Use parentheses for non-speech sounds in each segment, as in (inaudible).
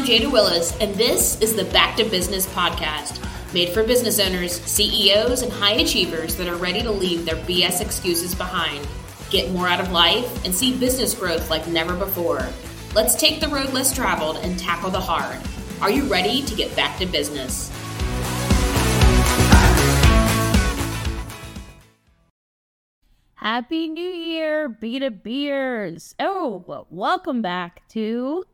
I'm Jada Willis, and this is the Back to Business podcast, made for business owners, CEOs, and high achievers that are ready to leave their BS excuses behind, get more out of life, and see business growth like never before. Let's take the road less traveled and tackle the hard. Are you ready to get back to business? Happy New Year, Beta Beers. Oh, well, welcome back to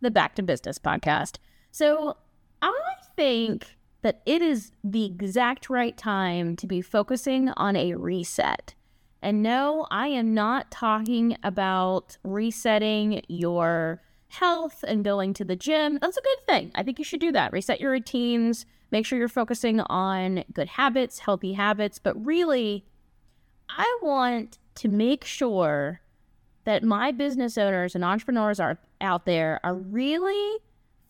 the Back to Business podcast. So, I think that it is the exact right time to be focusing on a reset. And no, I am not talking about resetting your health and going to the gym. That's a good thing. I think you should do that. Reset your routines, make sure you're focusing on good habits, healthy habits, but really, I want to make sure that my business owners and entrepreneurs are out there are really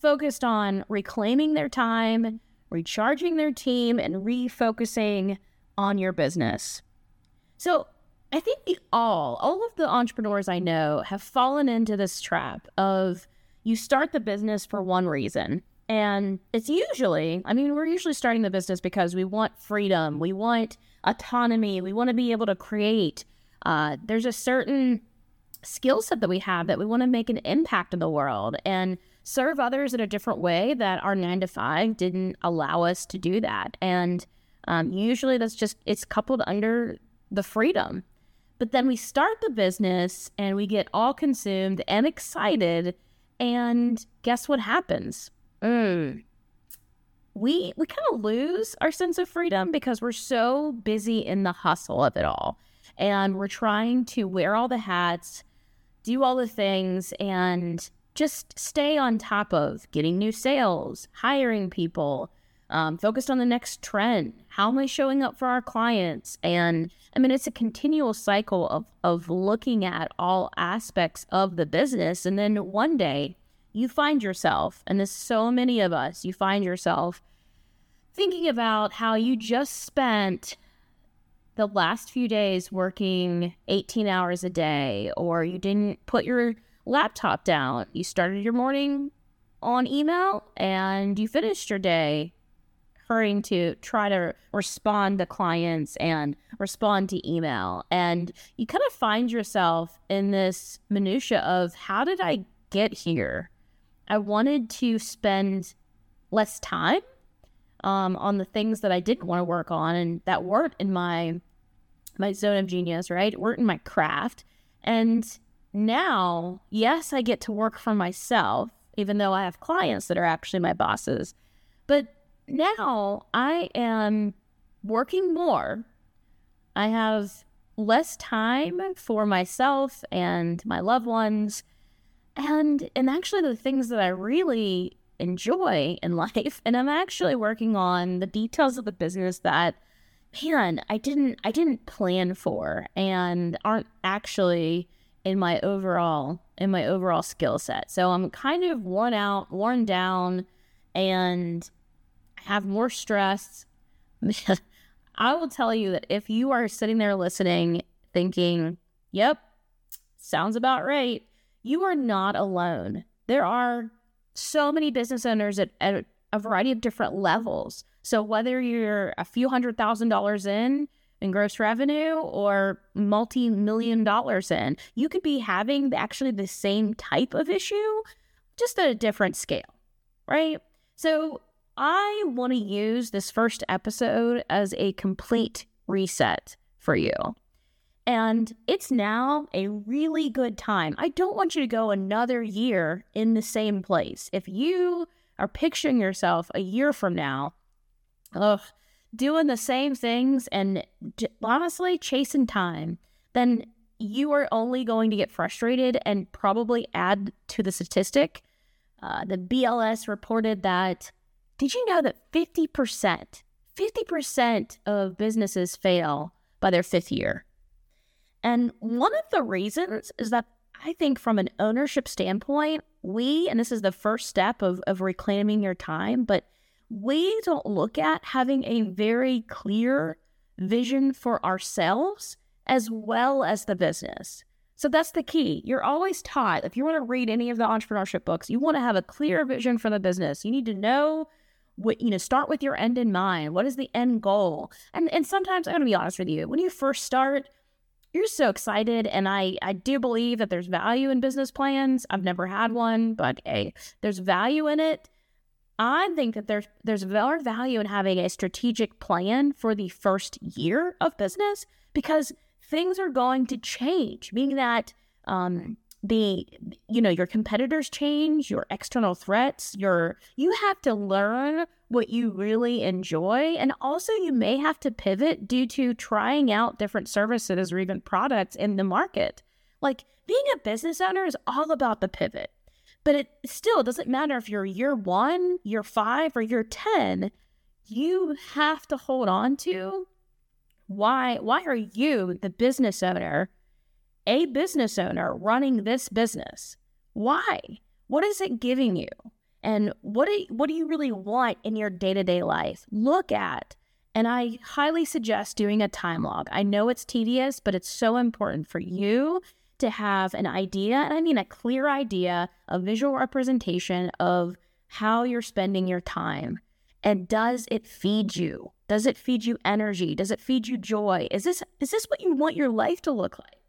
focused on reclaiming their time, recharging their team, and refocusing on your business. So I think we all, all of the entrepreneurs I know, have fallen into this trap of you start the business for one reason. And it's usually, I mean, we're usually starting the business because we want freedom, we want autonomy. We want to be able to create. Uh, there's a certain skill set that we have that we want to make an impact in the world and serve others in a different way that our nine to five didn't allow us to do that. And um, usually that's just, it's coupled under the freedom. But then we start the business and we get all consumed and excited. And guess what happens? Mm, we we kind of lose our sense of freedom because we're so busy in the hustle of it all and we're trying to wear all the hats do all the things and just stay on top of getting new sales hiring people um, focused on the next trend. How am i showing up for our clients? And i mean it's a continual cycle of of looking at all aspects of the business. And then one day you find yourself, and there's so many of us, you find yourself thinking about how you just spent the last few days working 18 hours a day, or you didn't put your laptop down. You started your morning on email and you finished your day hurrying to try to respond to clients and respond to email. And you kind of find yourself in this minutia of how did I get here? I wanted to spend less time um, on the things that I didn't want to work on and that weren't in my my zone of genius, right? weren't in my craft. And now, yes, I get to work for myself, even though I have clients that are actually my bosses. But now I am working more. I have less time for myself and my loved ones and and actually the things that I really enjoy in (laughs) life and I'm actually working on the details of the business that man, I didn't I didn't plan for and aren't actually in my overall in my overall skill set. So I'm kind of worn out, worn down and have more stress. (laughs) I will tell you that if you are sitting there listening thinking, "Yep, sounds about right." you are not alone. There are so many business owners at, at a variety of different levels. So whether you're a few hundred thousand dollars in in gross revenue or multi-million dollars in, you could be having actually the same type of issue, just at a different scale, right? So I want to use this first episode as a complete reset for you. And it's now a really good time. I don't want you to go another year in the same place. If you are picturing yourself a year from now, ugh, doing the same things and honestly chasing time, then you are only going to get frustrated and probably add to the statistic. Uh, the BLS reported that, did you know that 50%, 50% of businesses fail by their fifth year? And one of the reasons is that I think from an ownership standpoint, we, and this is the first step of, of reclaiming your time, but we don't look at having a very clear vision for ourselves as well as the business. So that's the key. You're always taught if you want to read any of the entrepreneurship books, you want to have a clear vision for the business. You need to know what you know, start with your end in mind. What is the end goal? And and sometimes I'm gonna be honest with you, when you first start, you're so excited and I I do believe that there's value in business plans. I've never had one, but hey, there's value in it. I think that there's there's value in having a strategic plan for the first year of business because things are going to change, meaning that um, the you know your competitors change, your external threats, your you have to learn what you really enjoy, and also you may have to pivot due to trying out different services or even products in the market. Like being a business owner is all about the pivot. But it still doesn't matter if you're year one, year five, or year 10, you have to hold on to why why are you the business owner a business owner running this business. Why? What is it giving you? And what do, what do you really want in your day-to-day life? Look at and i highly suggest doing a time log. I know it's tedious but it's so important for you to have an idea and i mean a clear idea a visual representation of how you're spending your time. And does it feed you? Does it feed you energy? Does it feed you joy? Is this is this what you want your life to look like?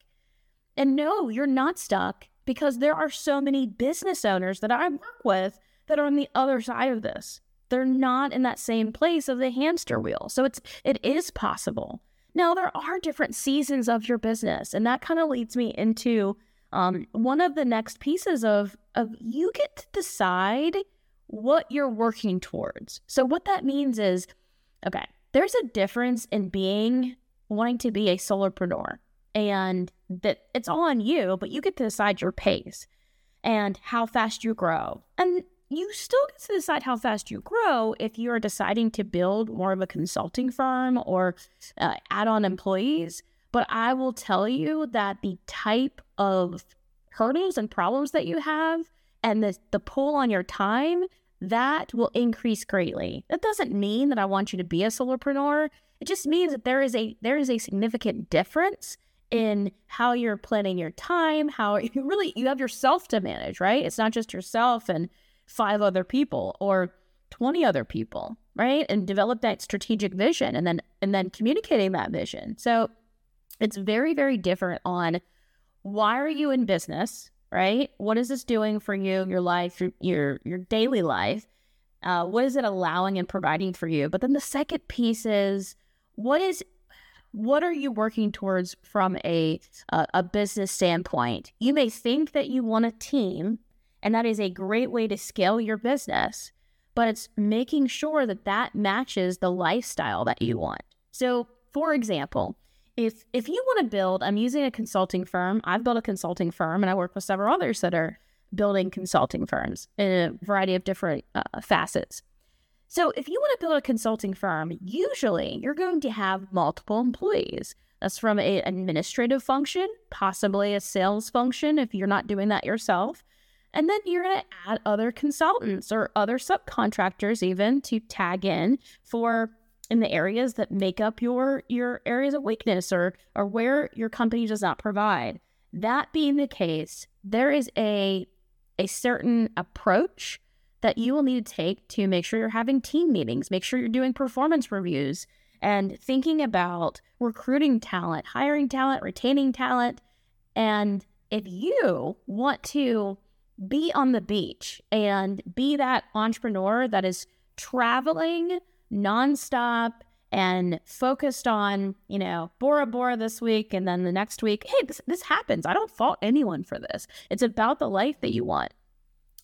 And no, you're not stuck because there are so many business owners that I work with that are on the other side of this. They're not in that same place of the hamster wheel. So it's it is possible. Now there are different seasons of your business, and that kind of leads me into um, one of the next pieces of of you get to decide what you're working towards. So what that means is Okay. There's a difference in being wanting to be a solopreneur and that it's all on you, but you get to decide your pace and how fast you grow. And you still get to decide how fast you grow if you are deciding to build more of a consulting firm or uh, add on employees. But I will tell you that the type of hurdles and problems that you have and the, the pull on your time that will increase greatly. That doesn't mean that I want you to be a solopreneur. It just means that there is a there is a significant difference in how you're planning your time, how (laughs) you really you have yourself to manage, right? It's not just yourself and five other people or 20 other people, right? And develop that strategic vision and then and then communicating that vision. So it's very very different on why are you in business? right? What is this doing for you, your life, your your, your daily life? Uh, what is it allowing and providing for you? But then the second piece is what is what are you working towards from a a, a business standpoint? You may think that you want a team, and that is a great way to scale your business, but it's making sure that that matches the lifestyle that you want. So, for example, if if you want to build, I'm using a consulting firm. I've built a consulting firm, and I work with several others that are building consulting firms in a variety of different uh, facets. So, if you want to build a consulting firm, usually you're going to have multiple employees. That's from an administrative function, possibly a sales function if you're not doing that yourself. And then you're going to add other consultants or other subcontractors, even to tag in for in the areas that make up your your areas of weakness or or where your company does not provide. That being the case, there is a a certain approach that you will need to take to make sure you're having team meetings, make sure you're doing performance reviews and thinking about recruiting talent, hiring talent, retaining talent. And if you want to be on the beach and be that entrepreneur that is traveling nonstop and focused on, you know, Bora Bora this week and then the next week, hey, this, this happens. I don't fault anyone for this. It's about the life that you want.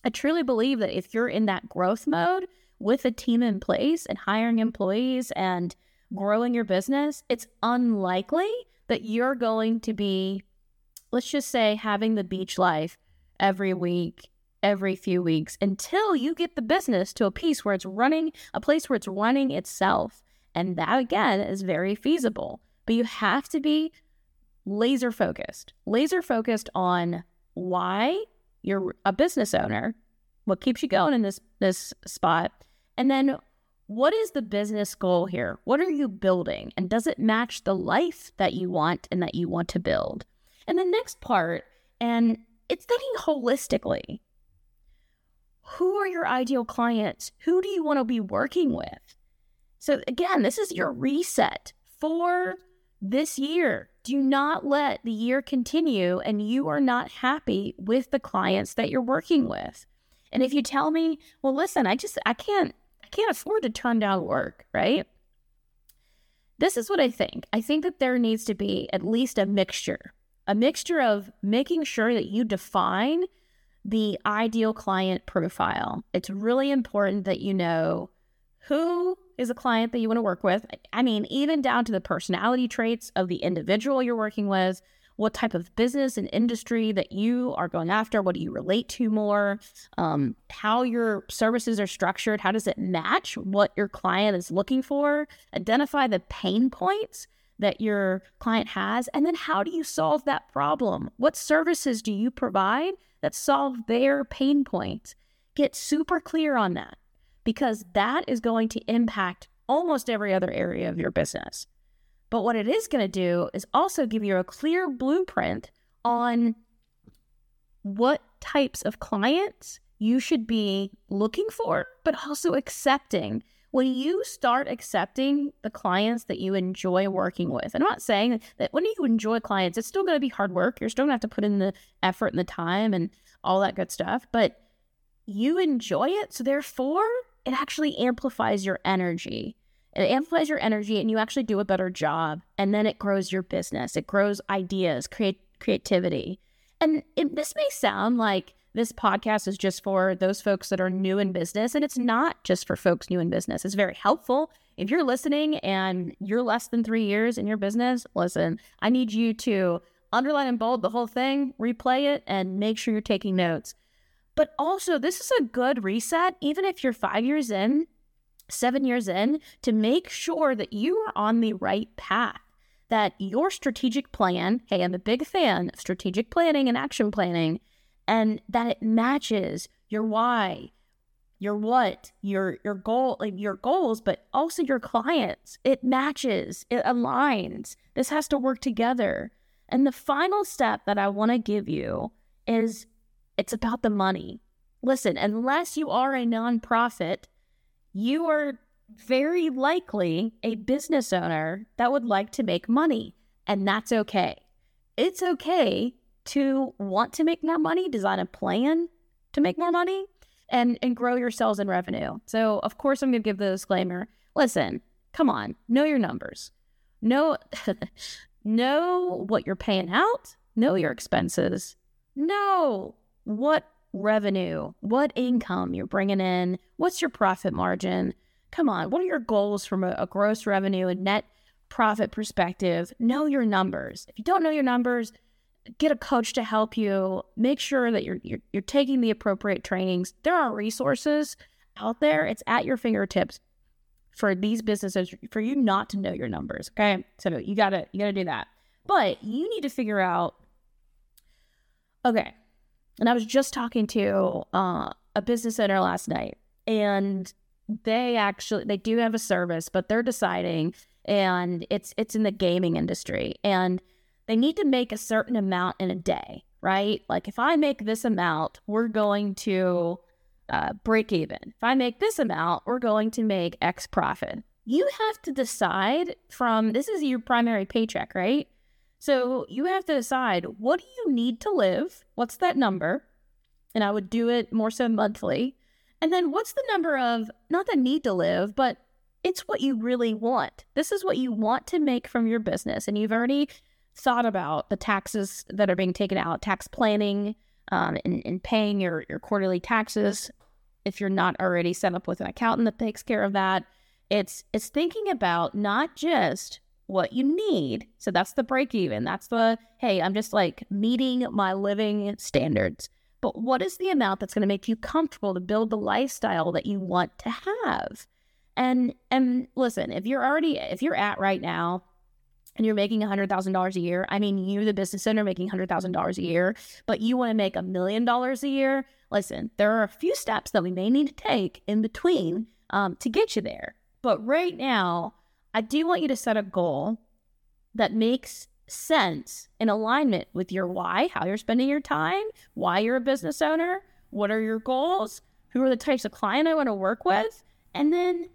I truly believe that if you're in that growth mode with a team in place and hiring employees and growing your business, it's unlikely that you're going to be, let's just say, having the beach life every week every few weeks until you get the business to a piece where it's running, a place where it's running itself. And that again is very feasible. But you have to be laser focused, laser focused on why you're a business owner, what keeps you going in this this spot, and then what is the business goal here? What are you building? And does it match the life that you want and that you want to build? And the next part, and it's thinking holistically. Who are your ideal clients? Who do you want to be working with? So, again, this is your reset for this year. Do not let the year continue and you are not happy with the clients that you're working with. And if you tell me, well, listen, I just, I can't, I can't afford to turn down work, right? This is what I think. I think that there needs to be at least a mixture, a mixture of making sure that you define the ideal client profile. It's really important that you know who is a client that you want to work with. I mean, even down to the personality traits of the individual you're working with, what type of business and industry that you are going after. What do you relate to more? Um, how your services are structured. How does it match what your client is looking for? Identify the pain points that your client has. And then how do you solve that problem? What services do you provide that solve their pain points? Get super clear on that because that is going to impact almost every other area of your business. But what it is going to do is also give you a clear blueprint on what types of clients you should be looking for, but also accepting. When you start accepting the clients that you enjoy working with, I'm not saying that when you enjoy clients, it's still going to be hard work. You're still going to have to put in the effort and the time and all that good stuff, but you enjoy it. So, therefore, it actually amplifies your energy. It amplifies your energy and you actually do a better job. And then it grows your business, it grows ideas, create creativity. And it, this may sound like this podcast is just for those folks that are new in business, and it's not just for folks new in business. It's very helpful. If you're listening and you're less than three years in your business, listen, I need you to underline and bold the whole thing, replay it, and make sure you're taking notes. But also, this is a good reset, even if you're five years in seven years in to make sure that you are on the right path, that your strategic plan, hey, I'm a big fan of strategic planning and action planning, and that it matches your why, your what, your your goal, like your goals, but also your clients. It matches, it aligns. This has to work together. And the final step that I want to give you is it's about the money. Listen, unless you are a nonprofit, you are very likely a business owner that would like to make money, and that's okay. It's okay to want to make more money, design a plan to make more money, and, and grow your sales and revenue. So, of course, I'm going to give the disclaimer listen, come on, know your numbers. Know, (laughs) know what you're paying out, know your expenses, know what revenue, what income you're bringing in, what's your profit margin. Come on, what are your goals from a, a gross revenue and net profit perspective? Know your numbers. If you don't know your numbers, get a coach to help you. Make sure that you're, you're you're taking the appropriate trainings. There are resources out there. It's at your fingertips for these businesses for you not to know your numbers. Okay, so you gotta you gotta do that. But you need to figure out. Okay, and I was just talking to uh, a business owner last night, and they actually they do have a service, but they're deciding, and it's it's in the gaming industry, and they need to make a certain amount in a day, right? Like if I make this amount, we're going to uh, break even. If I make this amount, we're going to make X profit. You have to decide from this is your primary paycheck, right? So you have to decide what do you need to live? What's that number? And I would do it more so monthly. And then what's the number of not the need to live, but it's what you really want. This is what you want to make from your business. And you've already thought about the taxes that are being taken out, tax planning, um, and, and paying your, your quarterly taxes. If you're not already set up with an accountant that takes care of that, it's it's thinking about not just what you need. So that's the break even. That's the, hey, I'm just like meeting my living standards. But what is the amount that's going to make you comfortable to build the lifestyle that you want to have? And and listen, if you're already if you're at right now and you're making $100,000 a year, I mean, you're the business owner making $100,000 a year, but you want to make a million dollars a year, listen, there are a few steps that we may need to take in between um, to get you there. But right now, I do want you to set a goal that makes sense in alignment with your why, how you're spending your time, why you're a business owner, what are your goals, who are the types of client I want to work with, and then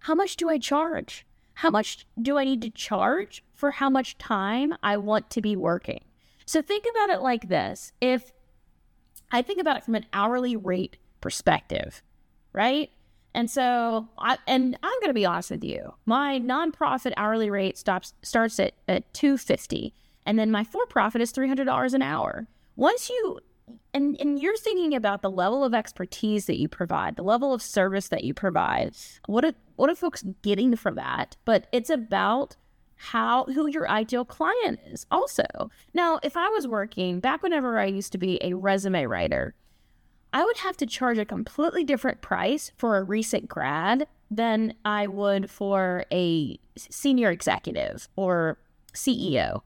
how much do I charge? How much do I need to charge for how much time I want to be working? So think about it like this. If I think about it from an hourly rate perspective, right? And so, I, and I'm going to be honest with you, my nonprofit hourly rate stops starts at, at 250 and then my for-profit is $300 an hour. Once you and and you're thinking about the level of expertise that you provide, the level of service that you provide. What are, what are folks getting from that? But it's about how who your ideal client is also. Now, if I was working back whenever I used to be a resume writer, I would have to charge a completely different price for a recent grad than I would for a senior executive or CEO.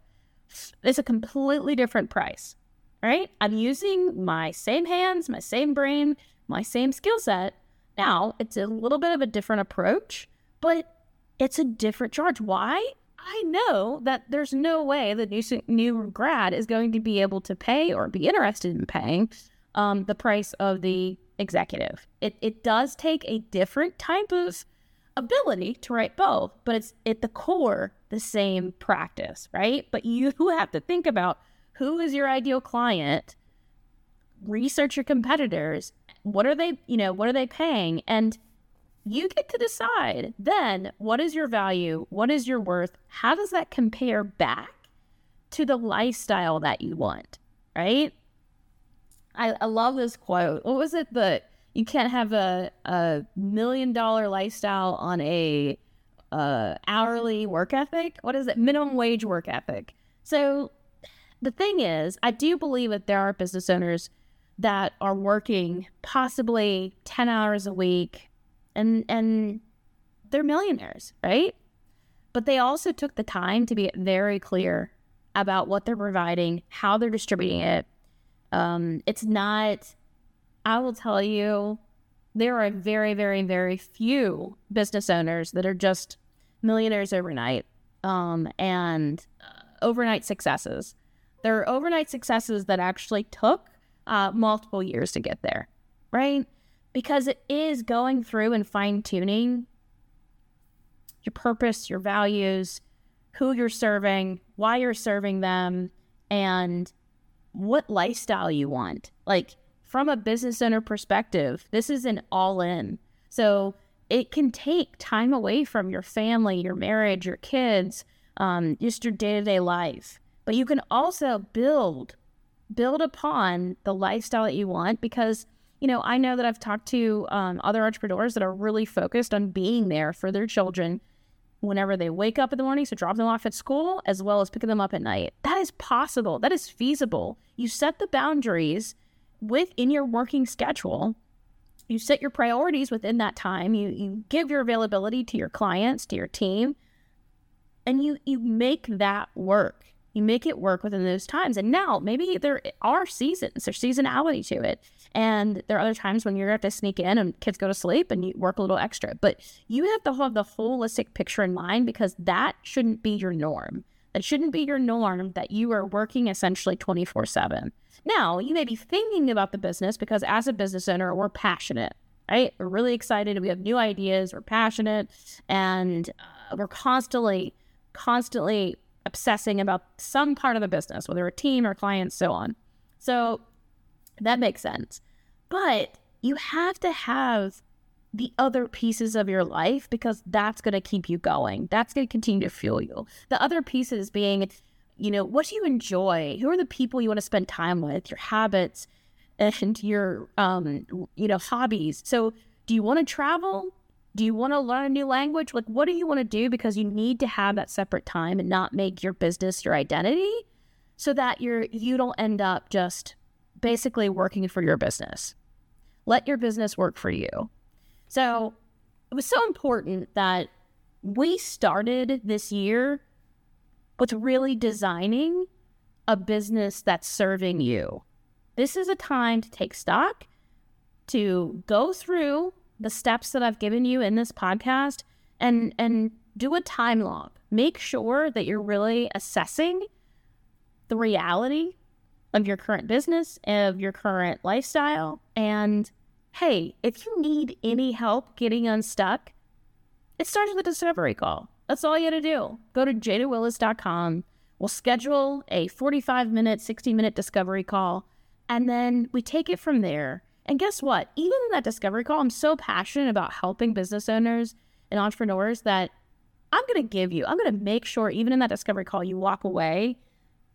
It's a completely different price, right? I'm using my same hands, my same brain, my same skill set. Now, it's a little bit of a different approach, but it's a different charge. Why? I know that there's no way the new new grad is going to be able to pay or be interested in paying um, the price of the executive. It, it does take a different type of ability to write both, but it's at the core the same practice, right? But you (laughs) have to think about who is your ideal client, research your competitors, what are they, you know, what are they paying? And you get to decide then what is your value? What is your worth? How does that compare back to the lifestyle that you want, right? I, I love this quote. What was it? The you can't have a, a million dollar lifestyle on a uh, hourly work ethic. What is it? Minimum wage work ethic. So the thing is, I do believe that there are business owners that are working possibly 10 hours a week and and they're millionaires, right? But they also took the time to be very clear about what they're providing, how they're distributing it, um, it's not, I will tell you, there are very, very, very few business owners that are just millionaires overnight um, and uh, overnight successes. There are overnight successes that actually took uh, multiple years to get there, right? Because it is going through and fine tuning your purpose, your values, who you're serving, why you're serving them, and what lifestyle you want. Like from a business owner perspective, this is an all in. So it can take time away from your family, your marriage, your kids, um, just your day to day life. But you can also build build upon the lifestyle that you want because you know i know that i've talked to um, other entrepreneurs that are really focused on being there for their children whenever they wake up in the morning, so drop them off at school as well as picking them up at night. That is possible. That is feasible. You set the boundaries within your working schedule. You set your priorities within that time. You you give your availability to your clients, to your team, and you you make that work. You make it work within those times. And now maybe there are seasons, there's seasonality to it. And there are other times when you're going to have to sneak in and kids go to sleep and you work a little extra. But you have to have the holistic picture in mind because that shouldn't be your norm. That shouldn't be your norm that you are working essentially 24 7. Now, you may be thinking about the business because as a business owner, we're passionate, right? We're really excited. We have new ideas. We're passionate and uh, we're constantly, constantly obsessing about some part of the business, whether a team or clients, so on. So that makes sense. But you have to have the other pieces of your life because that's going to keep you going. That's going to continue to fuel you. The other pieces being, you know, what do you enjoy? Who are the people you want to spend time with? Your habits and your, um, you know, hobbies. So, do you want to travel? Do you want to learn a new language? Like, what do you want to do? Because you need to have that separate time and not make your business your identity, so that you're you don't end up just basically working for your business. Let your business work for you. So it was so important that we started this year with really designing a business that's serving you. This is a time to take stock, to go through the steps that I've given you in this podcast and and do a time log. Make sure that you're really assessing the reality of your current business, of your current lifestyle. And hey, if you need any help getting unstuck, it starts with a discovery call. That's all you got to do. Go to jadawillis.com. We'll schedule a 45 minute, 60 minute discovery call, and then we take it from there. And guess what? Even in that discovery call, I'm so passionate about helping business owners and entrepreneurs that I'm going to give you, I'm going to make sure, even in that discovery call, you walk away.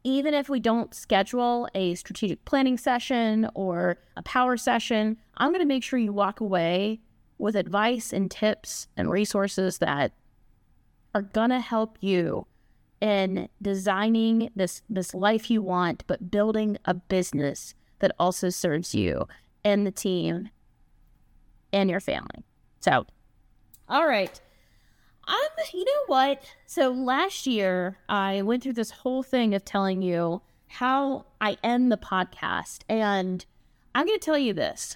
Even if we don't schedule a strategic planning session or a power session, I'm going to make sure you walk away with advice and tips and resources that are going to help you in designing this this life you want but building a business that also serves you and the team and your family. So, all right. Um, you know what? So last year I went through this whole thing of telling you how I end the podcast and I'm going to tell you this.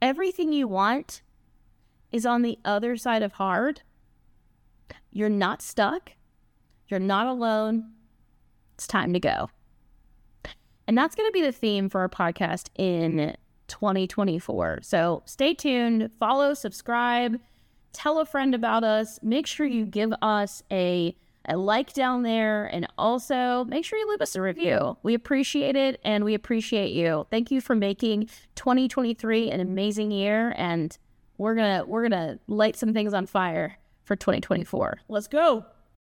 Everything you want is on the other side of hard. You're not stuck. You're not alone. It's time to go. And that's going to be the theme for our podcast in 2024. So stay tuned, follow, subscribe, tell a friend about us. Make sure you give us a a like down there and also make sure you leave us a review. We appreciate it and we appreciate you. Thank you for making 2023 an amazing year and we're going to we're going to light some things on fire for 2024. Let's go.